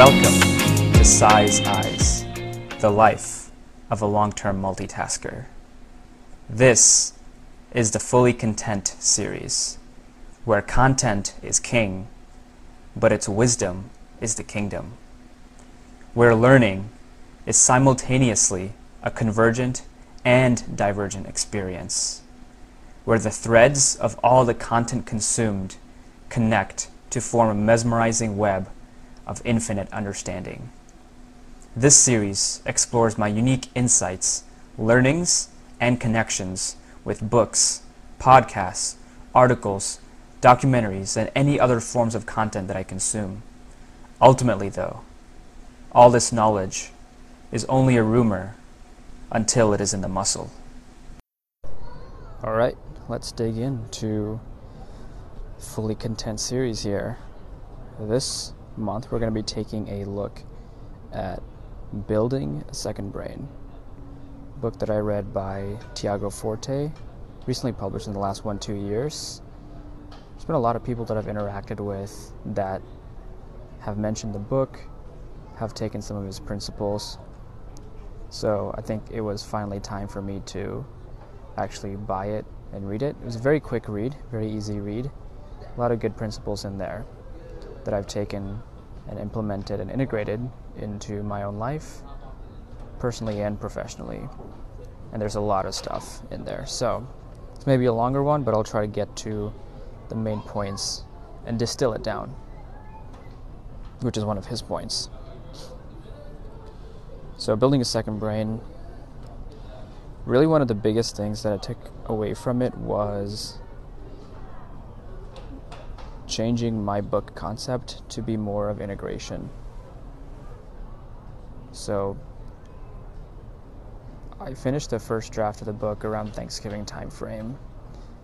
Welcome to Size Eyes, the life of a long term multitasker. This is the Fully Content series, where content is king, but its wisdom is the kingdom. Where learning is simultaneously a convergent and divergent experience. Where the threads of all the content consumed connect to form a mesmerizing web of infinite understanding. This series explores my unique insights, learnings, and connections with books, podcasts, articles, documentaries, and any other forms of content that I consume. Ultimately, though, all this knowledge is only a rumor until it is in the muscle. All right, let's dig into fully content series here. This month we're going to be taking a look at Building a Second Brain, book that I read by Tiago Forte, recently published in the last one two years. There's been a lot of people that I've interacted with that have mentioned the book, have taken some of his principles. So I think it was finally time for me to actually buy it and read it. It was a very quick read, very easy read a lot of good principles in there that I've taken and implemented and integrated into my own life, personally and professionally. And there's a lot of stuff in there. So it's maybe a longer one, but I'll try to get to the main points and distill it down, which is one of his points. So, building a second brain, really one of the biggest things that I took away from it was changing my book concept to be more of integration. So I finished the first draft of the book around Thanksgiving time frame.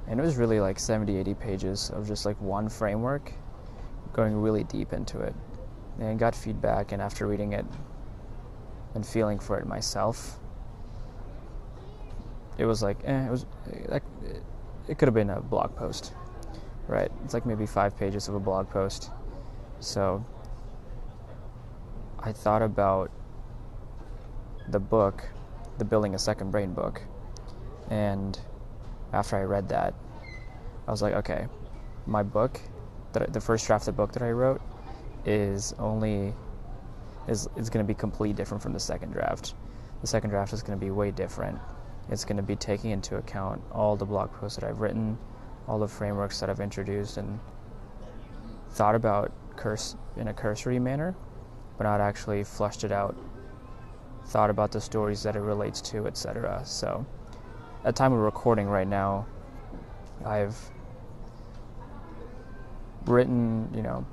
And it was really like 70, 80 pages of just like one framework, going really deep into it. And got feedback, and after reading it and feeling for it myself, it was like, eh, it was, like, it could have been a blog post. Right. It's like maybe five pages of a blog post. So I thought about the book, the Building a Second Brain book. And after I read that, I was like, okay, my book, that the first draft of the book that I wrote, is only is is going to be completely different from the second draft. The second draft is going to be way different. It's going to be taking into account all the blog posts that I've written, all the frameworks that I've introduced and thought about curse in a cursory manner, but not actually flushed it out. Thought about the stories that it relates to, etc. So, at time of recording right now, I've written, you know,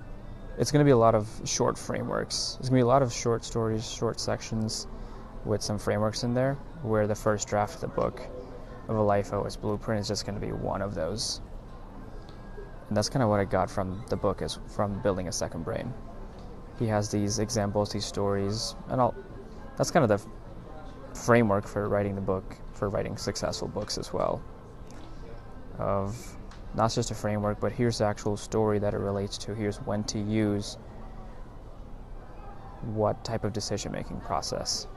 it's going to be a lot of short frameworks. It's going to be a lot of short stories, short sections with some frameworks in there, where the first draft of the book of a Life OS blueprint is just going to be one of those. And that's kind of what I got from the book is from building a second brain. He has these examples, these stories, and all. That's kind of the framework for writing the book, for writing successful books as well. Of not just a framework, but here's the actual story that it relates to. Here's when to use what type of decision making process.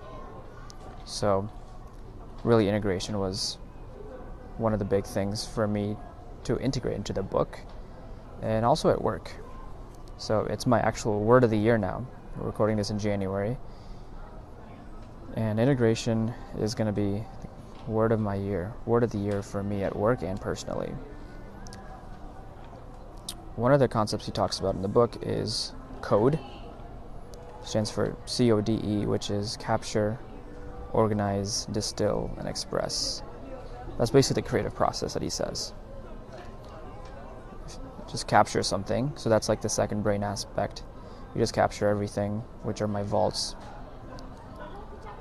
So, really, integration was one of the big things for me to integrate into the book and also at work. So it's my actual word of the year now. We're recording this in January. And integration is going to be word of my year, word of the year for me at work and personally. One of the concepts he talks about in the book is code. stands for C O D E, which is capture, organize, distill, and express. That's basically the creative process that he says. Just capture something. So that's like the second brain aspect. You just capture everything, which are my vaults.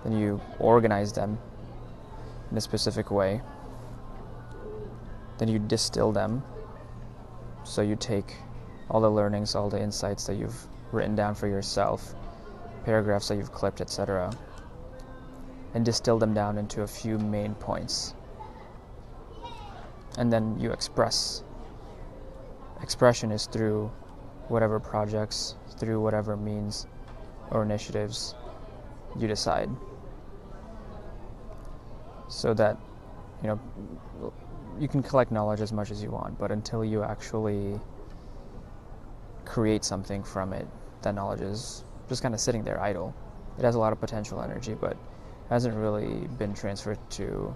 Then you organize them in a specific way. Then you distill them. So you take all the learnings, all the insights that you've written down for yourself, paragraphs that you've clipped, etc., and distill them down into a few main points and then you express. Expression is through whatever projects, through whatever means or initiatives you decide. So that, you know, you can collect knowledge as much as you want, but until you actually create something from it, that knowledge is just kind of sitting there idle. It has a lot of potential energy, but hasn't really been transferred to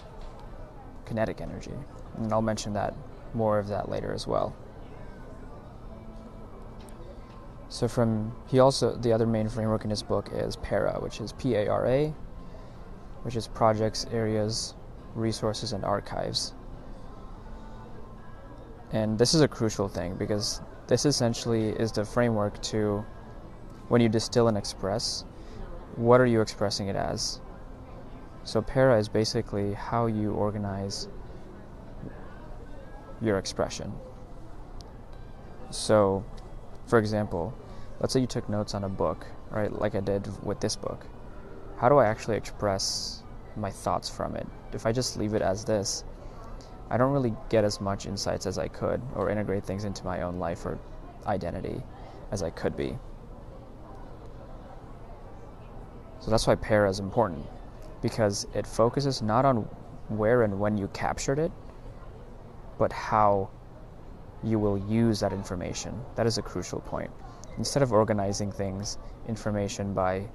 kinetic energy. And I'll mention that more of that later as well. So from he also the other main framework in his book is PARA, which is P A R A, which is projects, areas, resources, and archives. And this is a crucial thing because this essentially is the framework to when you distill and express, what are you expressing it as? So para is basically how you organize your expression. So, for example, let's say you took notes on a book, right, like I did with this book. How do I actually express my thoughts from it? If I just leave it as this, I don't really get as much insights as I could or integrate things into my own life or identity as I could be. So that's why para is important because it focuses not on where and when you captured it, but how you will use that information. That is a crucial point. Instead of organizing things, information by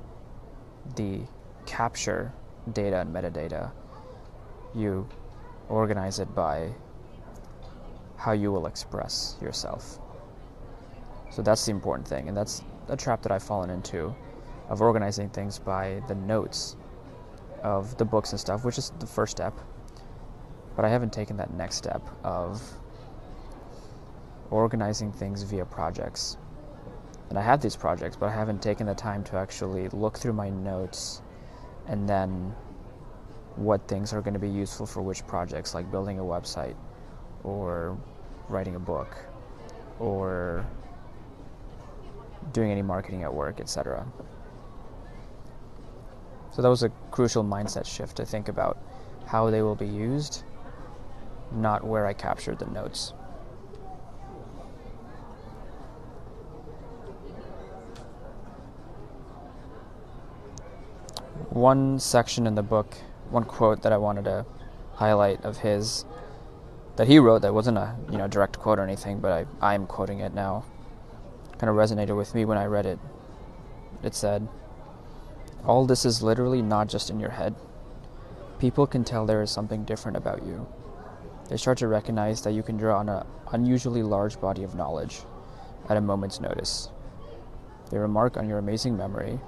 the capture data and metadata, you organize it by how you will express yourself. So that's the important thing, and that's a trap that I've fallen into of organizing things by the notes of the books and stuff, which is the first step. But I haven't taken that next step of organizing things via projects. And I have these projects, but I haven't taken the time to actually look through my notes and then what things are going to be useful for which projects, like building a website or writing a book or doing any marketing at work, etc. So that was a crucial mindset shift to think about how they will be used, not where I captured the notes. One section in the book one quote that I wanted to highlight of his that he wrote that wasn't a you know direct quote or anything, but I I'm quoting it now. Kind of resonated with me when I read it. It said, "All this is literally not just in your head. People can tell there is something different about you. They start to recognize that you can draw on an unusually large body of knowledge at a moment's notice. They remark on your amazing memory,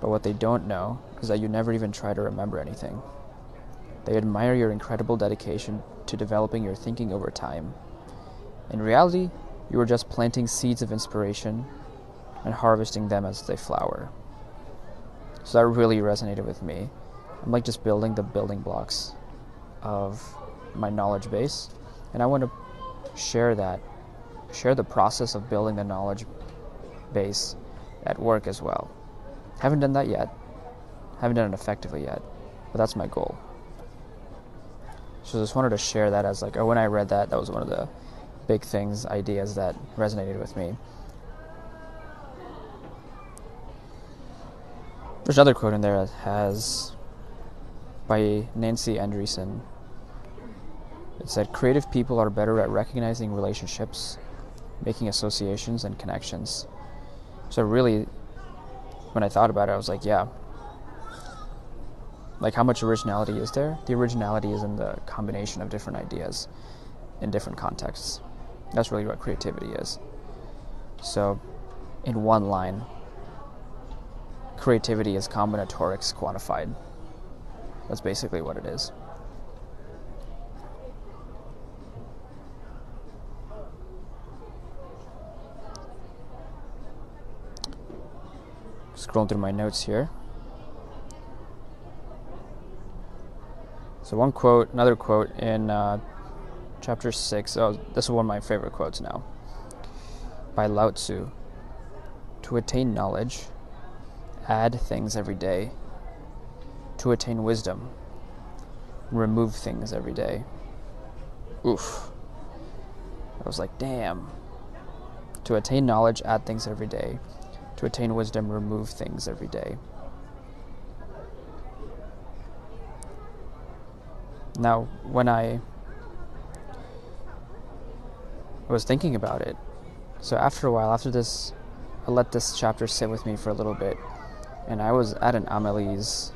but what they don't know is that you never even try to remember anything. They admire your incredible dedication to developing your thinking over time. In reality, you are just planting seeds of inspiration and harvesting them as they flower. So that really resonated with me. I'm like just building the building blocks of my knowledge base, and I want to share that, share the process of building the knowledge base at work as well. Haven't done that yet. Haven't done it effectively yet, but that's my goal. So I just wanted to share that as like, oh, when I read that, that was one of the big things, ideas that resonated with me. There's another quote in there that has by Nancy Andreasen. It said, "Creative people are better at recognizing relationships, making associations, and connections." So really, when I thought about it, I was like, yeah. Like, how much originality is there? The originality is in the combination of different ideas in different contexts. That's really what creativity is. So, in one line, creativity is combinatorics quantified. That's basically what it is. Scrolling through my notes here. So one quote, another quote in uh, chapter six. Oh, this is one of my favorite quotes now. By Lao Tzu. To attain knowledge, add things every day. To attain wisdom, remove things every day. Oof. I was like, damn. To attain knowledge, add things every day to attain wisdom, remove things every day. Now, when I was thinking about it, so after a while, after this, I let this chapter sit with me for a little bit, and I was at an Amelie's,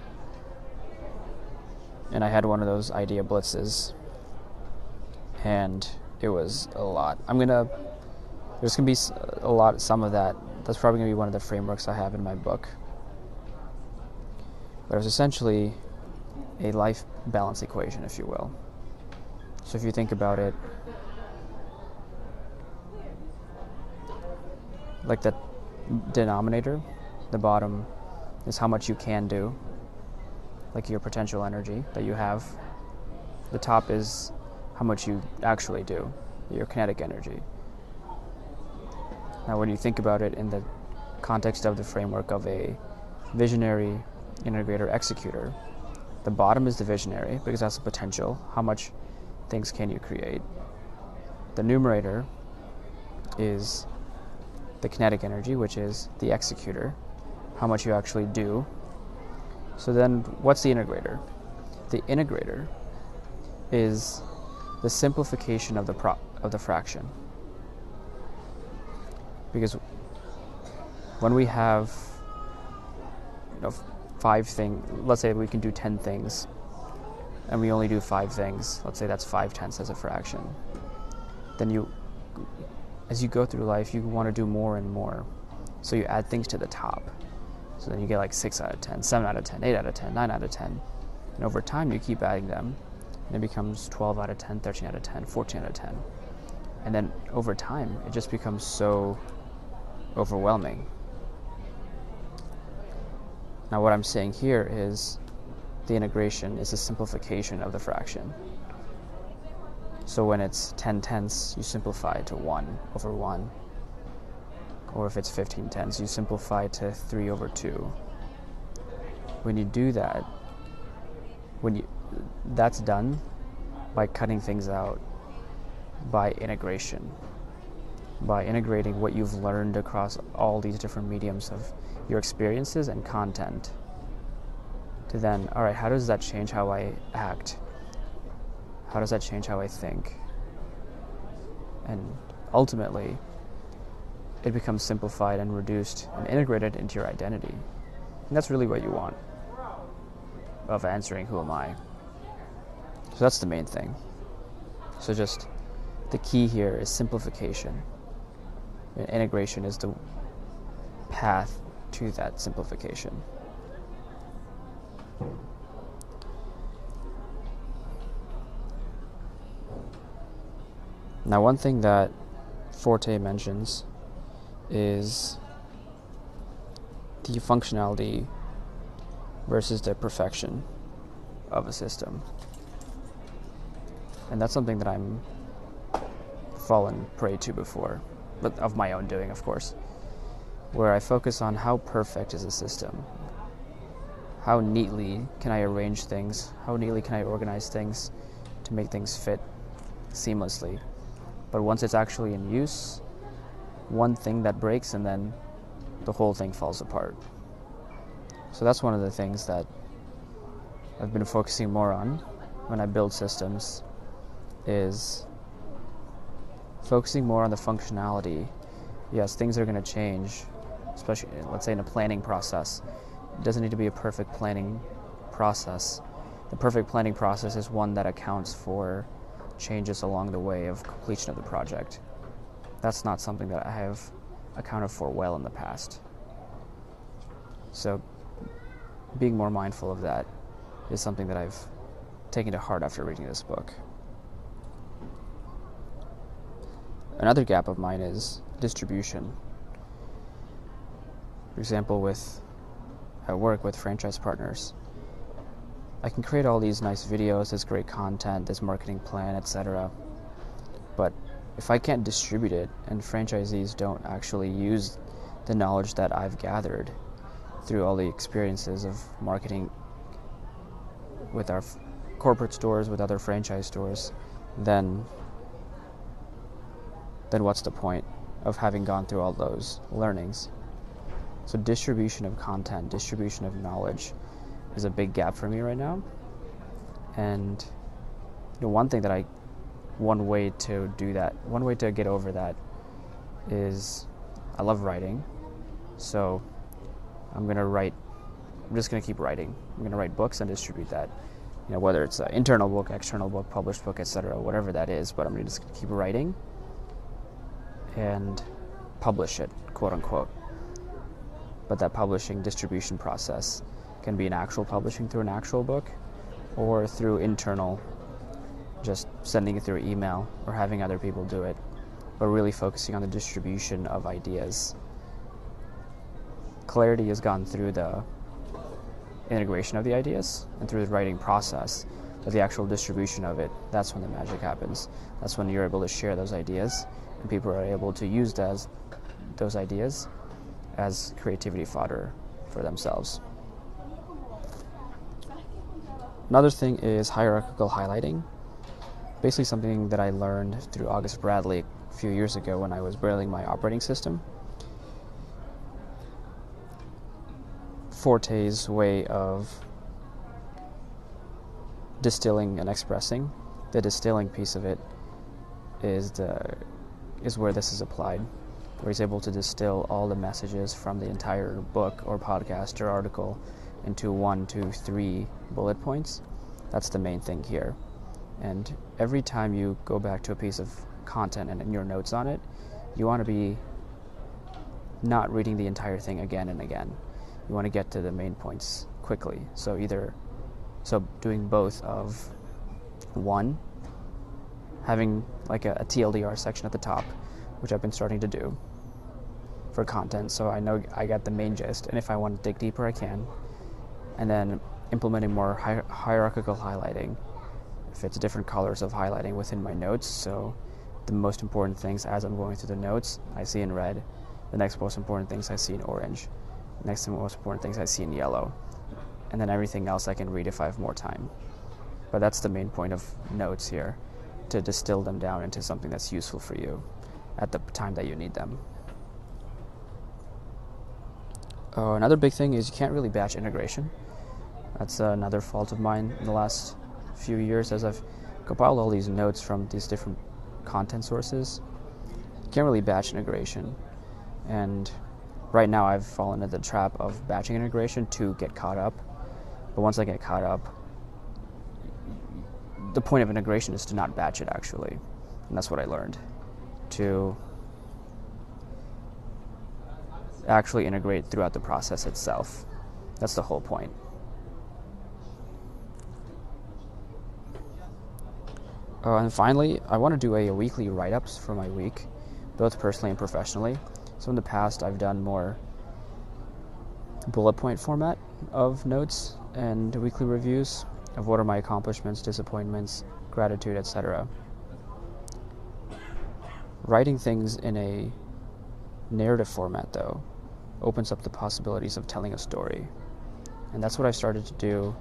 and I had one of those idea blitzes, and it was a lot. I'm gonna, there's gonna be a lot, some of that. That's probably gonna be one of the frameworks I have in my book. But it was essentially a life balance equation, if you will. So if you think about it, like the denominator, the bottom is how much you can do, like your potential energy that you have. The top is how much you actually do, your kinetic energy. Now, when you think about it in the context of the framework of a visionary integrator executor, the bottom is the visionary because that's the potential. How much things can you create? The numerator is the kinetic energy, which is the executor, how much you actually do. So then, what's the integrator? The integrator is the simplification of the pro- of the fraction. Because when we have you know, five things, let's say we can do 10 things, and we only do five things, let's say that's five tenths as a fraction, then you, as you go through life, you want to do more and more. So you add things to the top. So then you get like 6 out of 10, 7 out of 10, 8 out of 10, 9 out of 10. And over time, you keep adding them, and it becomes 12 out of 10, 13 out of 10, 14 out of 10. And then over time, it just becomes so overwhelming now what I'm saying here is the integration is a simplification of the fraction. So when it's 10 tenths, you simplify it to 1 over 1. Or if it's 15 tenths, you simplify to 3 over 2. When you do that, when you that's done by cutting things out by integration by integrating what you've learned across all these different mediums of your experiences and content to then, all right, how does that change how I act? How does that change how I think? And ultimately, it becomes simplified and reduced and integrated into your identity. And that's really what you want of answering who am I. So that's the main thing. So just the key here is simplification. And integration is the path to that simplification. Now, one thing that Forte mentions is the functionality versus the perfection of a system. And that's something that I'm fallen prey to before but of my own doing, of course, where I focus on how perfect is a system, how neatly can I arrange things, how neatly can I organize things to make things fit seamlessly. But once it's actually in use, one thing that breaks and then the whole thing falls apart. So that's one of the things that I've been focusing more on when I build systems is focusing more on the functionality. Yes, things are going to change, especially let's say in a planning process. It doesn't need to be a perfect planning process. The perfect planning process is one that accounts for changes along the way of completion of the project. That's not something that I have accounted for well in the past. So, being more mindful of that is something that I've taken to heart after reading this book. Another gap of mine is distribution. For example, with at work with franchise partners, I can create all these nice videos, this great content, this marketing plan, etc. But if I can't distribute it and franchisees don't actually use the knowledge that I've gathered through all the experiences of marketing with our f- corporate stores, with other franchise stores, then then what's the point of having gone through all those learnings? So, distribution of content, distribution of knowledge is a big gap for me right now. And you know, one thing that I, one way to do that, one way to get over that is I love writing. So, I'm going to write, I'm just going to keep writing. I'm going to write books and distribute that. You know, whether it's an internal book, external book, published book, etc., whatever that is, but I'm just going to just keep writing and publish it, quote unquote. But that publishing distribution process can be an actual publishing through an actual book or through internal, just sending it through email or having other people do it, but really focusing on the distribution of ideas. Clarity has gone through the integration of the ideas and through the writing process, but the actual distribution of it, that's when the magic happens. That's when you're able to share those ideas and people are able to use those, those ideas as creativity fodder for themselves. Another thing is hierarchical highlighting. Basically, something that I learned through August Bradley a few years ago when I was building my operating system. Forte's way of distilling and expressing. The distilling piece of it is the is where this is applied, where he's able to distill all the messages from the entire book or podcast or article into one, two, three bullet points. That's the main thing here. And every time you go back to a piece of content and your notes on it, you want to be not reading the entire thing again and again. You want to get to the main points quickly. So either so doing both of one having like a, a TLDR section at the top, which I've been starting to do for content. So I know I got the main gist, and if I want to dig deeper, I can. And then implementing more hi- hierarchical highlighting. If it's different colors of highlighting within my notes, so the most important things as I'm going through the notes, I see in red. The next most important things I see in orange. The next most important things I see in yellow. And then everything else I can read if I have more time. But that's the main point of notes here to distill them down into something that's useful for you at the time that you need them. Uh, another big thing is you can't really batch integration. That's another fault of mine in the last few years as I've compiled all these notes from these different content sources. Can't really batch integration. And right now I've fallen into the trap of batching integration to get caught up. But once I get caught up, the point of integration is to not batch it actually. And that's what I learned. To actually integrate throughout the process itself. That's the whole point. Uh, and finally, I want to do a, a weekly write ups for my week, both personally and professionally. So in the past, I've done more bullet point format of notes and weekly reviews of what are my accomplishments, disappointments, gratitude, etc. Writing things in a narrative format, though, opens up the possibilities of telling a story. And that's what I started to do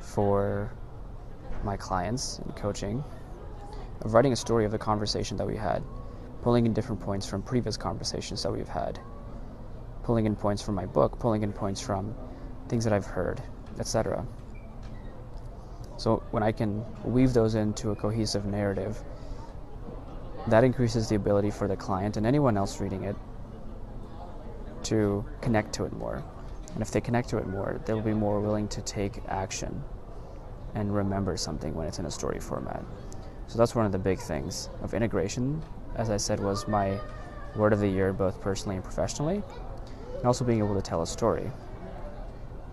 for my clients in coaching of writing a story of the conversation that we had, pulling in different points from previous conversations that we've had, pulling in points from my book, pulling in points from things that I've heard, etc. So when I can weave those into a cohesive narrative, that increases the ability for the client and anyone else reading it to connect to it more. And if they connect to it more, they'll be more willing to take action and remember something when it's in a story format. So that's one of the big things of integration. As I said, was my word of the year, both personally and professionally, and also being able to tell a story.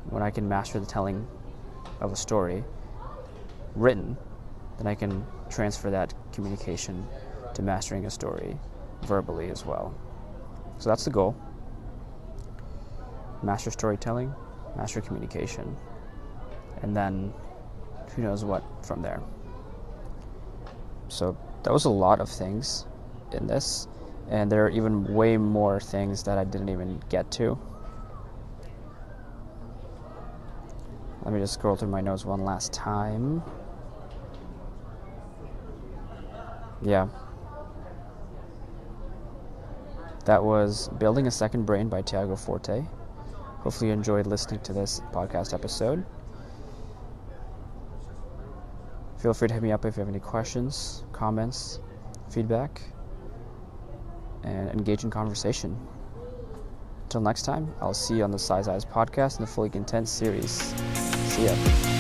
When I can master the telling of a story, written, then I can transfer that communication to mastering a story verbally as well. So that's the goal. Master storytelling, master communication, and then who knows what from there. So that was a lot of things in this, and there are even way more things that I didn't even get to. Let me just scroll through my notes one last time. Yeah. That was Building a Second Brain by Tiago Forte. Hopefully, you enjoyed listening to this podcast episode. Feel free to hit me up if you have any questions, comments, feedback, and engage in conversation. Until next time, I'll see you on the Size Eyes podcast and the Fully Content series. See ya.